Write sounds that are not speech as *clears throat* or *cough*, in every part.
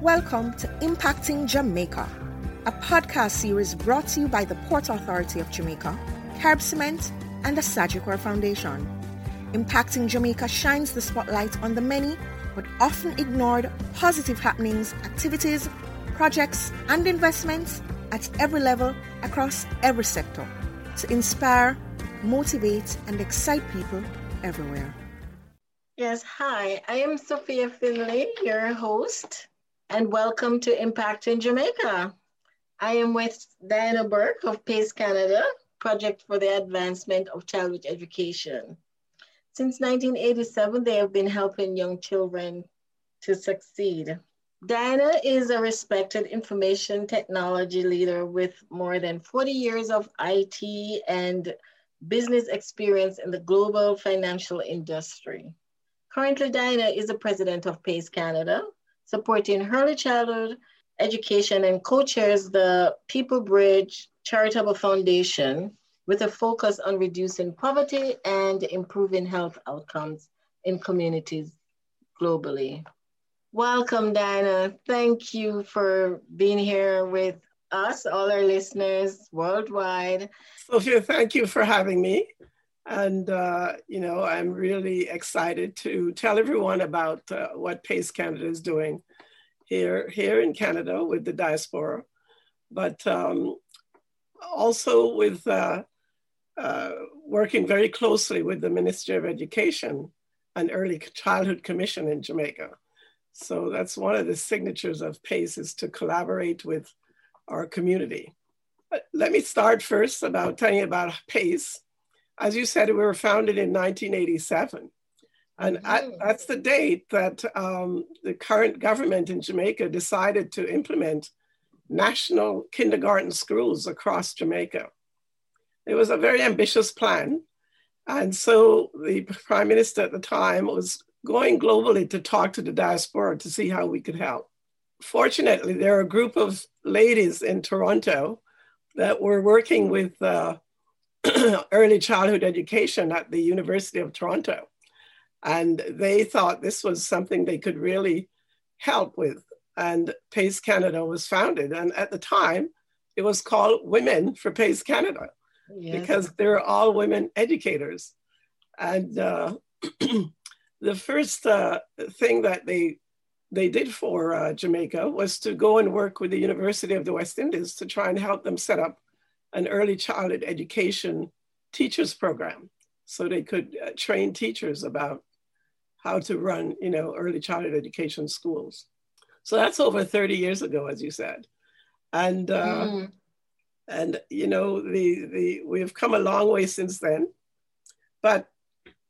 Welcome to Impacting Jamaica, a podcast series brought to you by the Port Authority of Jamaica, Carib Cement, and the Sagicor Foundation. Impacting Jamaica shines the spotlight on the many but often ignored positive happenings, activities, projects, and investments at every level across every sector to inspire, motivate, and excite people everywhere. Yes, hi, I am Sophia Finley, your host, and welcome to Impacting Jamaica. I am with Diana Burke of PACE Canada, Project for the Advancement of Childhood Education. Since 1987, they have been helping young children to succeed. Diana is a respected information technology leader with more than 40 years of IT and business experience in the global financial industry. Currently, Diana is the president of PACE Canada, supporting early childhood education and co-chairs the People Bridge Charitable Foundation with a focus on reducing poverty and improving health outcomes in communities globally. Welcome, Diana. Thank you for being here with us, all our listeners worldwide. Sophia, thank you for having me. And, uh, you know, I'm really excited to tell everyone about uh, what PACE Canada is doing here, here in Canada with the diaspora, but um, also with uh, uh working very closely with the Ministry of Education and Early Childhood Commission in Jamaica. So that's one of the signatures of PACE is to collaborate with our community. But let me start first about telling you about PACE. As you said, we were founded in 1987. And at, mm-hmm. that's the date that um, the current government in Jamaica decided to implement national kindergarten schools across Jamaica. It was a very ambitious plan. And so the prime minister at the time was going globally to talk to the diaspora to see how we could help. Fortunately, there are a group of ladies in Toronto that were working with uh, *clears throat* early childhood education at the University of Toronto. And they thought this was something they could really help with. And PACE Canada was founded. And at the time, it was called Women for PACE Canada yes. because they're all women educators. And uh, *clears throat* the first uh, thing that they they did for uh, Jamaica was to go and work with the University of the West Indies to try and help them set up an early childhood education teachers program, so they could uh, train teachers about how to run, you know, early childhood education schools. So that's over 30 years ago, as you said, and uh, mm. and you know the the we've come a long way since then, but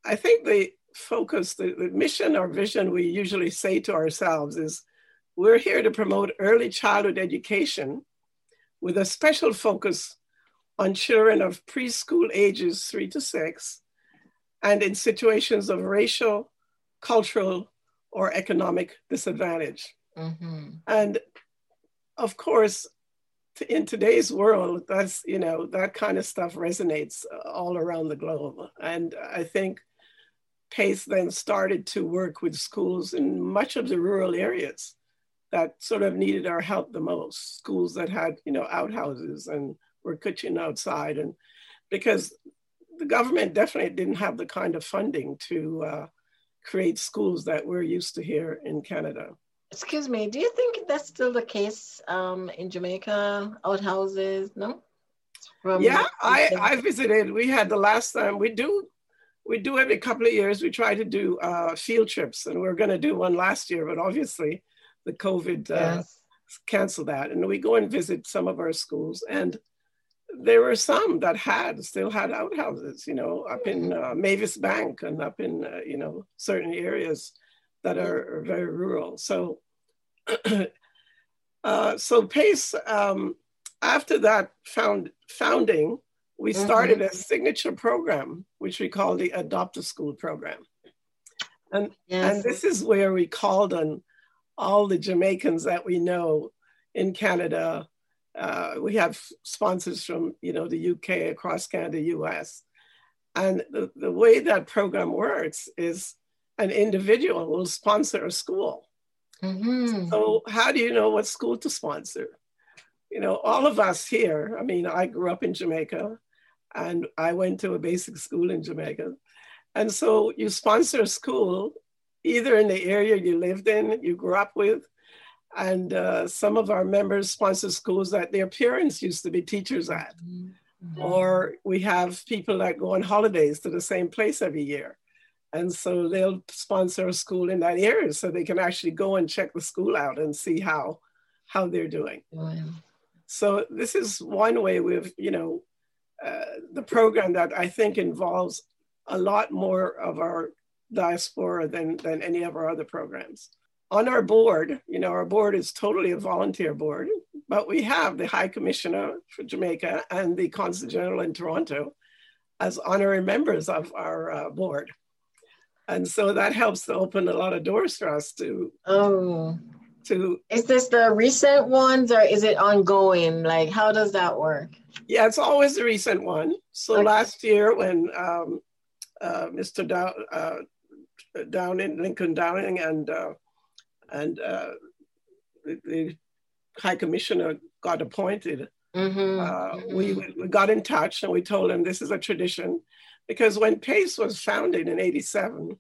I think the focus, the, the mission or vision we usually say to ourselves is we're here to promote early childhood education with a special focus on children of preschool ages three to six and in situations of racial, cultural, or economic disadvantage. Mm-hmm. And of course, in today's world, that's, you know, that kind of stuff resonates all around the globe. And I think PACE then started to work with schools in much of the rural areas that sort of needed our help the most. Schools that had, you know, outhouses and were kitchen outside, and because the government definitely didn't have the kind of funding to uh, create schools that we're used to here in Canada. Excuse me, do you think that's still the case um, in Jamaica? Outhouses, no? From yeah, I, I visited. We had the last time we do we do every couple of years. We try to do uh, field trips, and we are going to do one last year, but obviously the COVID uh, yes. canceled that. And we go and visit some of our schools, and there were some that had still had outhouses, you know, up in uh, Mavis Bank and up in uh, you know certain areas that are, are very rural. So, *clears throat* uh, so Pace um, after that found founding we started mm-hmm. a signature program, which we call the Adopt a School program. And, yes. and this is where we called on all the Jamaicans that we know in Canada. Uh, we have sponsors from, you know, the UK, across Canada, US. And the, the way that program works is an individual will sponsor a school. Mm-hmm. So, how do you know what school to sponsor? You know, all of us here, I mean, I grew up in Jamaica and I went to a basic school in Jamaica. And so you sponsor a school either in the area you lived in, you grew up with, and uh, some of our members sponsor schools that their parents used to be teachers at. Mm-hmm. Or we have people that go on holidays to the same place every year. And so they'll sponsor a school in that area so they can actually go and check the school out and see how how they're doing. Wow. So this is one way we've, you know, uh, the program that I think involves a lot more of our diaspora than, than any of our other programs. On our board, you know, our board is totally a volunteer board, but we have the High Commissioner for Jamaica and the Consul General in Toronto as honorary members of our uh, board. And so that helps to open a lot of doors for us to. Oh. To, is this the recent ones or is it ongoing? Like, how does that work? Yeah, it's always the recent one. So okay. last year, when um, uh, Mr. Dow, uh, Downing, Lincoln Downing, and uh, and uh, the, the, High Commissioner got appointed, mm-hmm. Mm-hmm. We, we got in touch and we told him this is a tradition because when PACE was founded in 87,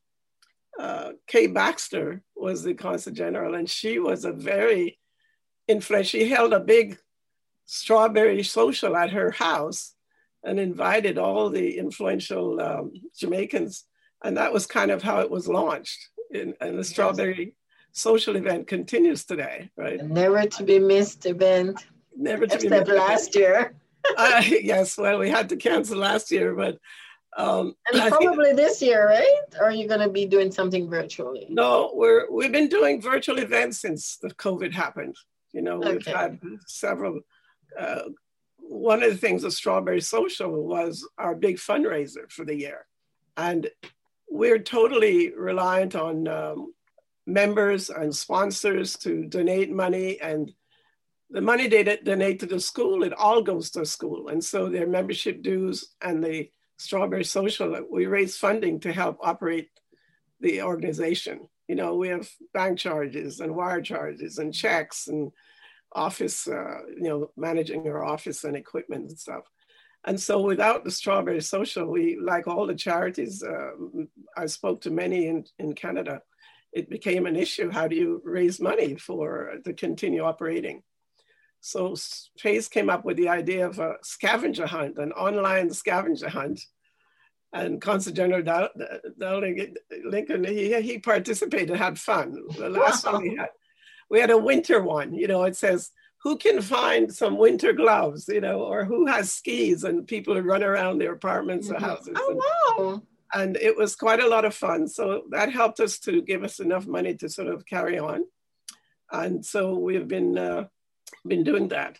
uh, Kay Baxter was the consul general, and she was a very influential. She held a big strawberry social at her house and invited all the influential um, Jamaicans, and that was kind of how it was launched. In, and the yes. strawberry social event continues today, right? never to be missed event. Never to Except be missed last year. *laughs* uh, yes, well, we had to cancel last year, but um, and probably think, this year, right? Or are you going to be doing something virtually? No, we're we've been doing virtual events since the COVID happened. You know, okay. we've had several. Uh, one of the things of Strawberry Social was our big fundraiser for the year, and we're totally reliant on um, members and sponsors to donate money and the money they donate to the school, it all goes to school. And so their membership dues and the Strawberry Social, we raise funding to help operate the organization. You know, we have bank charges and wire charges and checks and office, uh, you know, managing our office and equipment and stuff. And so without the Strawberry Social, we, like all the charities, uh, I spoke to many in, in Canada, it became an issue. How do you raise money for to continue operating? So PACE came up with the idea of a scavenger hunt, an online scavenger hunt. And Consul General Dowling, Lincoln, he, he participated, had fun. The last one we had, we had a winter one, you know, it says, who can find some winter gloves, you know, or who has skis and people run around their apartments or mm-hmm. houses. Oh, and, wow. And it was quite a lot of fun. So that helped us to give us enough money to sort of carry on. And so we've been uh, been doing that.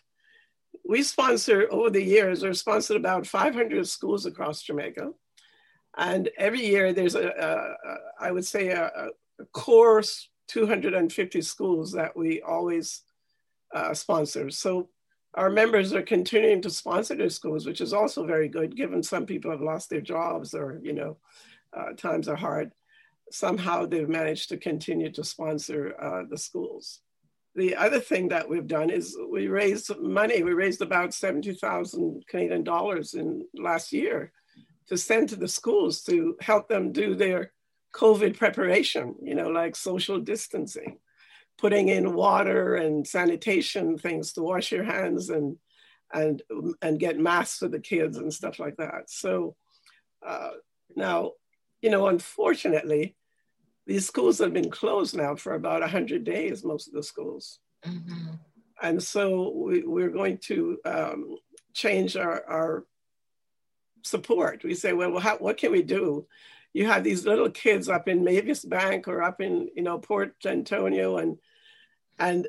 We sponsor over the years, we've sponsored about 500 schools across Jamaica. And every year there's a, a, a I would say, a, a, core 250 schools that we always uh, sponsor. So our members are continuing to sponsor their schools, which is also very good, given some people have lost their jobs or, you know, uh, times are hard. Somehow they've managed to continue to sponsor uh, the schools the other thing that we've done is we raised money. We raised about 70,000 Canadian dollars in last year to send to the schools to help them do their COVID preparation, you know, like social distancing, putting in water and sanitation things to wash your hands and and and get masks for the kids and stuff like that. So uh, now, you know, unfortunately, these schools have been closed now for about 100 days, most of the schools. Mm-hmm. And so we, are going to um, change our, our, support. We say, well, how, what can we do? You have these little kids up in Mavis Bank or up in, you know, Port Antonio and, and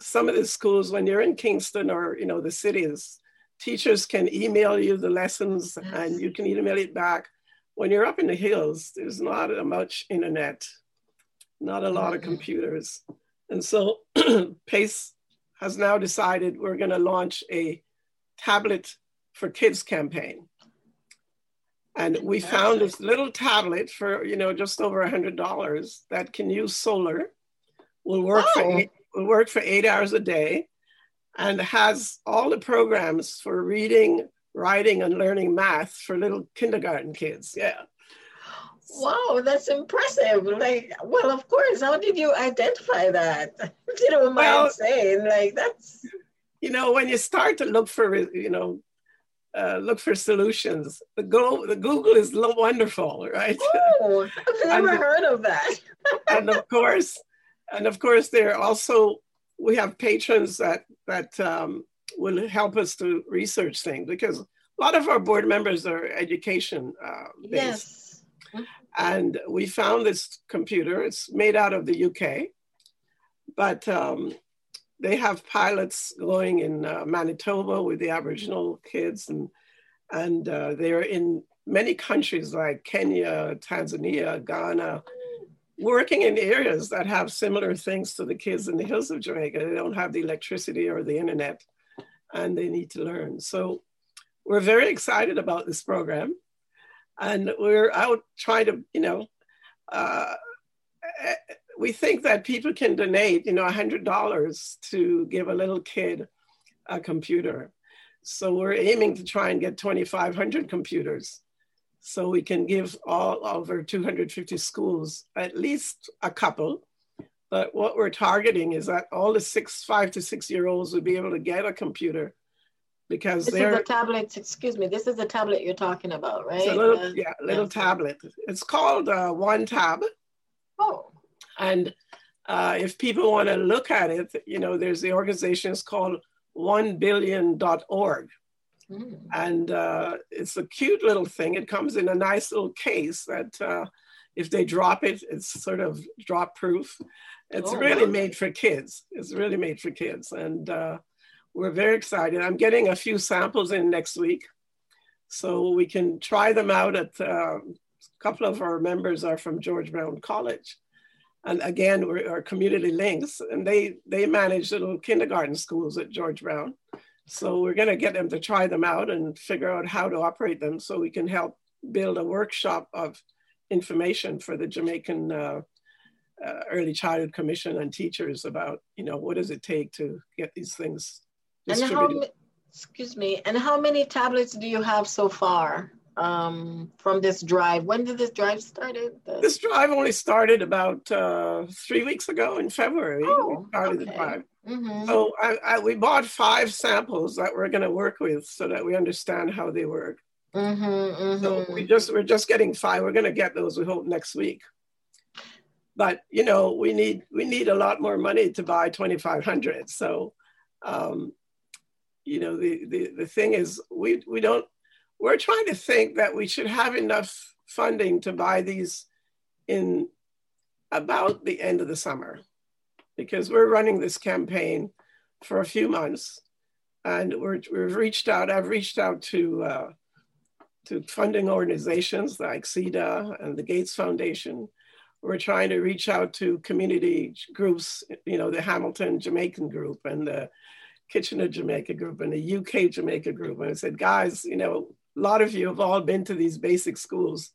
some of the schools, when you're in Kingston or, you know, the cities, teachers can email you the lessons yes. and you can email it back when you're up in the hills, there's not much internet, not a lot of mm-hmm. computers. And so *clears throat* PACE has now decided we're going to launch a tablet for kids campaign. And we found this little tablet for, you know, just over a $100 that can use solar will work oh. for eight, will work for eight hours a day, and has all the programs for reading, writing, and learning math for little kindergarten kids. Yeah. Wow, that's impressive. Like, well, of course. How did you identify that? *laughs* you don't mind well, saying, like, that's. You know, when you start to look for, you know, uh, look for solutions. The Go the Google is wonderful, right? Oh, *laughs* I've never and, heard of that. *laughs* and of course, and of course, there are also we have patrons that that um, will help us to research things because a lot of our board members are education uh, based. Yes. And we found this computer. It's made out of the UK, but um, they have pilots going in uh, Manitoba with the Aboriginal kids, and and uh, they're in many countries like Kenya, Tanzania, Ghana, working in areas that have similar things to the kids in the hills of Jamaica. They don't have the electricity or the internet, and they need to learn. So we're very excited about this program and we're out trying to, you know, uh, we think that people can donate, you know, $100 to give a little kid a computer. So we're aiming to try and get 2,500 computers so we can give all over 250 schools at least a couple. But what we're targeting is that all the six, five to six year olds would be able to get a computer because this they're is a tablet. Excuse me, this is the tablet you're talking about, right? It's a little, uh, yeah, little yeah. tablet. It's called uh, OneTab. Oh. And uh, if people want to look at it, you know, there's the organization is called onebillion.org. Mm. And uh, it's a cute little thing. It comes in a nice little case that uh, if they drop it, it's sort of drop proof. It's oh, really wow. made for kids. It's really made for kids. And uh, we're very excited. I'm getting a few samples in next week. So we can try them out at uh, a couple of our members are from George Brown College. And again, we're our community links and they, they manage little kindergarten schools at George Brown. So we're gonna get them to try them out and figure out how to operate them so we can help build a workshop of information for the Jamaican uh, uh, Early Childhood Commission and teachers about, you know, what does it take to get these things and how, excuse me, and how many tablets do you have so far um, from this drive? When did this drive started? The... This drive only started about uh, three weeks ago in February. Oh, we started okay. the drive. Mm-hmm. So I, I, we bought five samples that we're going to work with so that we understand how they work. Mm-hmm, mm-hmm. So we just we're just getting five. We're going to get those. We hope next week. But you know we need we need a lot more money to buy 2,500. So um, you know, the, the, the thing is, we, we don't, we're trying to think that we should have enough funding to buy these in about the end of the summer because we're running this campaign for a few months and we're, we've reached out, I've reached out to, uh, to funding organizations like CIDA and the Gates Foundation. We're trying to reach out to community groups, you know, the Hamilton Jamaican group and the Kitchener Jamaica group and the UK Jamaica group. And I said, guys, you know, a lot of you have all been to these basic schools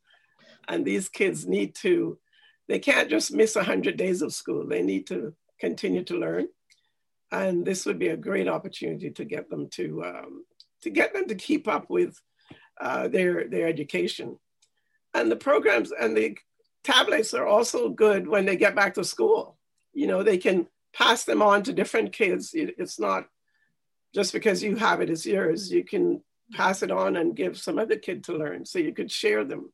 and these kids need to, they can't just miss 100 days of school. They need to continue to learn. And this would be a great opportunity to get them to, um, to get them to keep up with uh, their, their education. And the programs and the tablets are also good when they get back to school. You know, they can pass them on to different kids. It's not just because you have it as yours, you can pass it on and give some other kid to learn. So you could share them.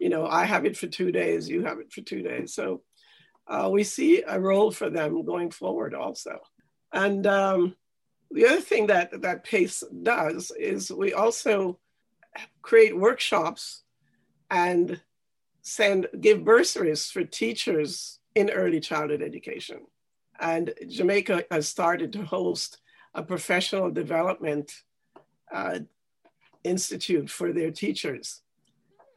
You know, I have it for two days, you have it for two days. So uh, we see a role for them going forward also. And um, the other thing that, that PACE does is we also create workshops and send give bursaries for teachers in early childhood education. And Jamaica has started to host a professional development uh, institute for their teachers.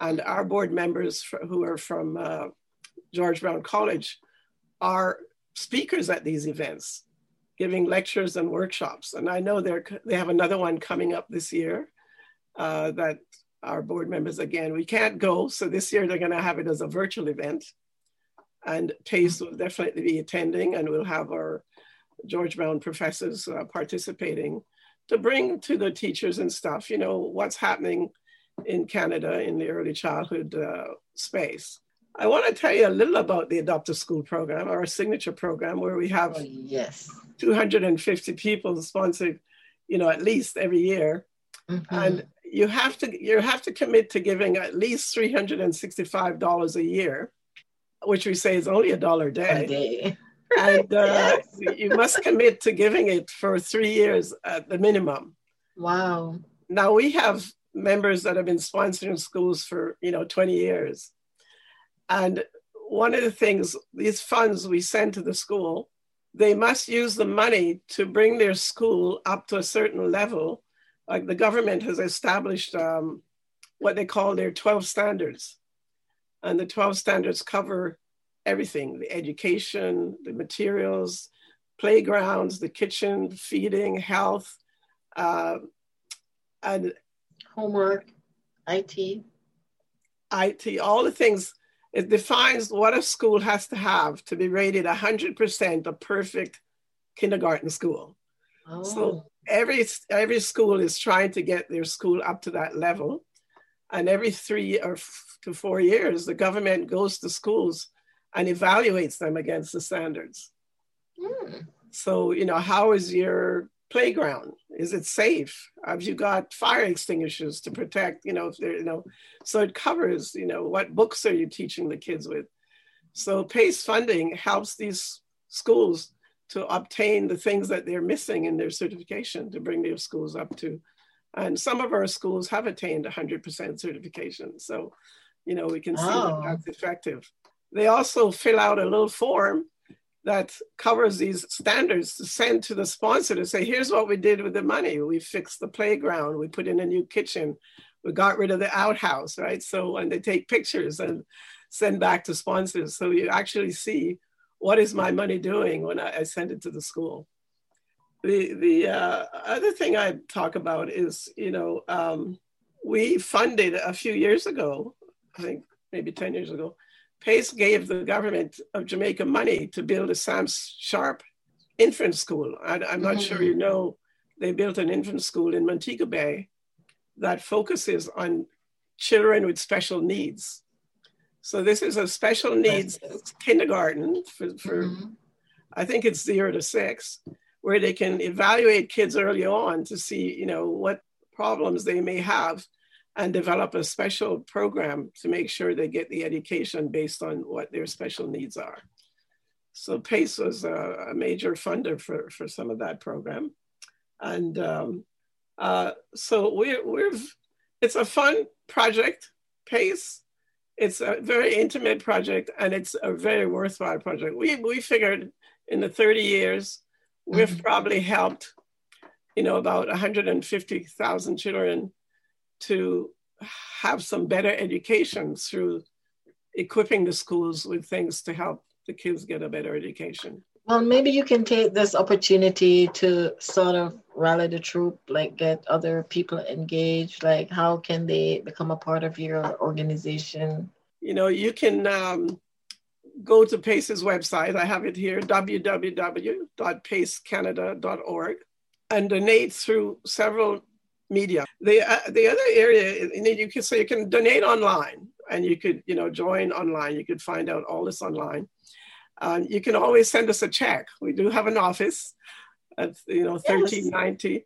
And our board members for, who are from uh, George Brown College are speakers at these events, giving lectures and workshops. And I know they're, they have another one coming up this year uh, that our board members, again, we can't go. So this year they're going to have it as a virtual event. And PACE will definitely be attending, and we'll have our George Brown professors uh, participating to bring to the teachers and stuff, you know, what's happening in Canada in the early childhood uh, space. I want to tell you a little about the Adopt a School program, our signature program, where we have oh, yes 250 people sponsored, you know, at least every year, mm-hmm. and you have to you have to commit to giving at least 365 dollars a year, which we say is only a dollar a day. A day. And uh, you must commit to giving it for three years at the minimum. Wow. Now we have members that have been sponsoring schools for you know 20 years and one of the things these funds we send to the school they must use the money to bring their school up to a certain level like the government has established um, what they call their 12 standards and the 12 standards cover everything the education the materials playgrounds the kitchen feeding health uh, and homework, IT. IT, all the things. It defines what a school has to have to be rated 100% a perfect kindergarten school. Oh. So every every school is trying to get their school up to that level, and every three or f- to four years, the government goes to schools and evaluates them against the standards. Mm. So you know, how is your playground? Is it safe? Have you got fire extinguishers to protect? You know, if you know, so it covers. You know, what books are you teaching the kids with? So PACE funding helps these schools to obtain the things that they're missing in their certification to bring their schools up to. And some of our schools have attained 100% certification. So, you know, we can see oh. that that's effective. They also fill out a little form that covers these standards to send to the sponsor to say, here's what we did with the money. We fixed the playground, we put in a new kitchen, we got rid of the outhouse, right? So and they take pictures and send back to sponsors, so you actually see what is my money doing when I, I send it to the school. The the uh, other thing I talk about is, you know, um, we funded a few years ago, I think maybe 10 years ago, Pace gave the government of Jamaica money to build a Sam Sharpe infant school. I, am not mm-hmm. sure you know, they built an infant school in Montego Bay that focuses on children with special needs. So this is a special needs kindergarten for, for mm-hmm. I think it's zero to six, where they can evaluate kids early on to see, you know, what problems they may have and develop a special program to make sure they get the education based on what their special needs are. So PACE was a, a major funder for, for some of that program. And um, uh, so we're, we've, it's a fun project, PACE. It's a very intimate project and it's a very worthwhile project. We, we figured in the 30 years, we've mm-hmm. probably helped, you know, about 150,000 children to have some better education through equipping the schools with things to help the kids get a better education. Well, maybe you can take this opportunity to sort of rally the troop, like get other people engaged. Like, how can they become a part of your organization? You know, you can um, go to PACE's website. I have it here www.pacecanada.org and donate through several media. The uh, the other area you, know, you can so you can donate online and you could you know join online. You could find out all this online. Um, you can always send us a check. We do have an office at you know thirteen ninety yes.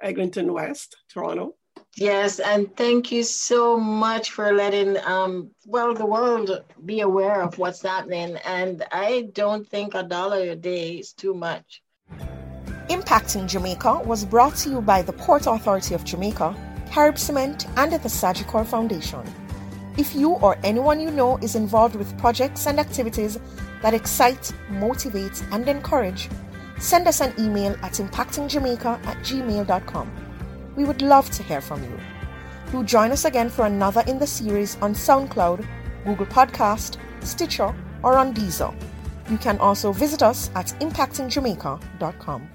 Eglinton West, Toronto. Yes, and thank you so much for letting um well the world be aware of what's happening. And I don't think a dollar a day is too much. Impacting Jamaica was brought to you by the Port Authority of Jamaica, Carib Cement, and the Sagicor Foundation. If you or anyone you know is involved with projects and activities that excite, motivate, and encourage, send us an email at impactingjamaica at gmail.com. We would love to hear from you. Do join us again for another in the series on SoundCloud, Google Podcast, Stitcher, or on Deezer. You can also visit us at impactingjamaica.com.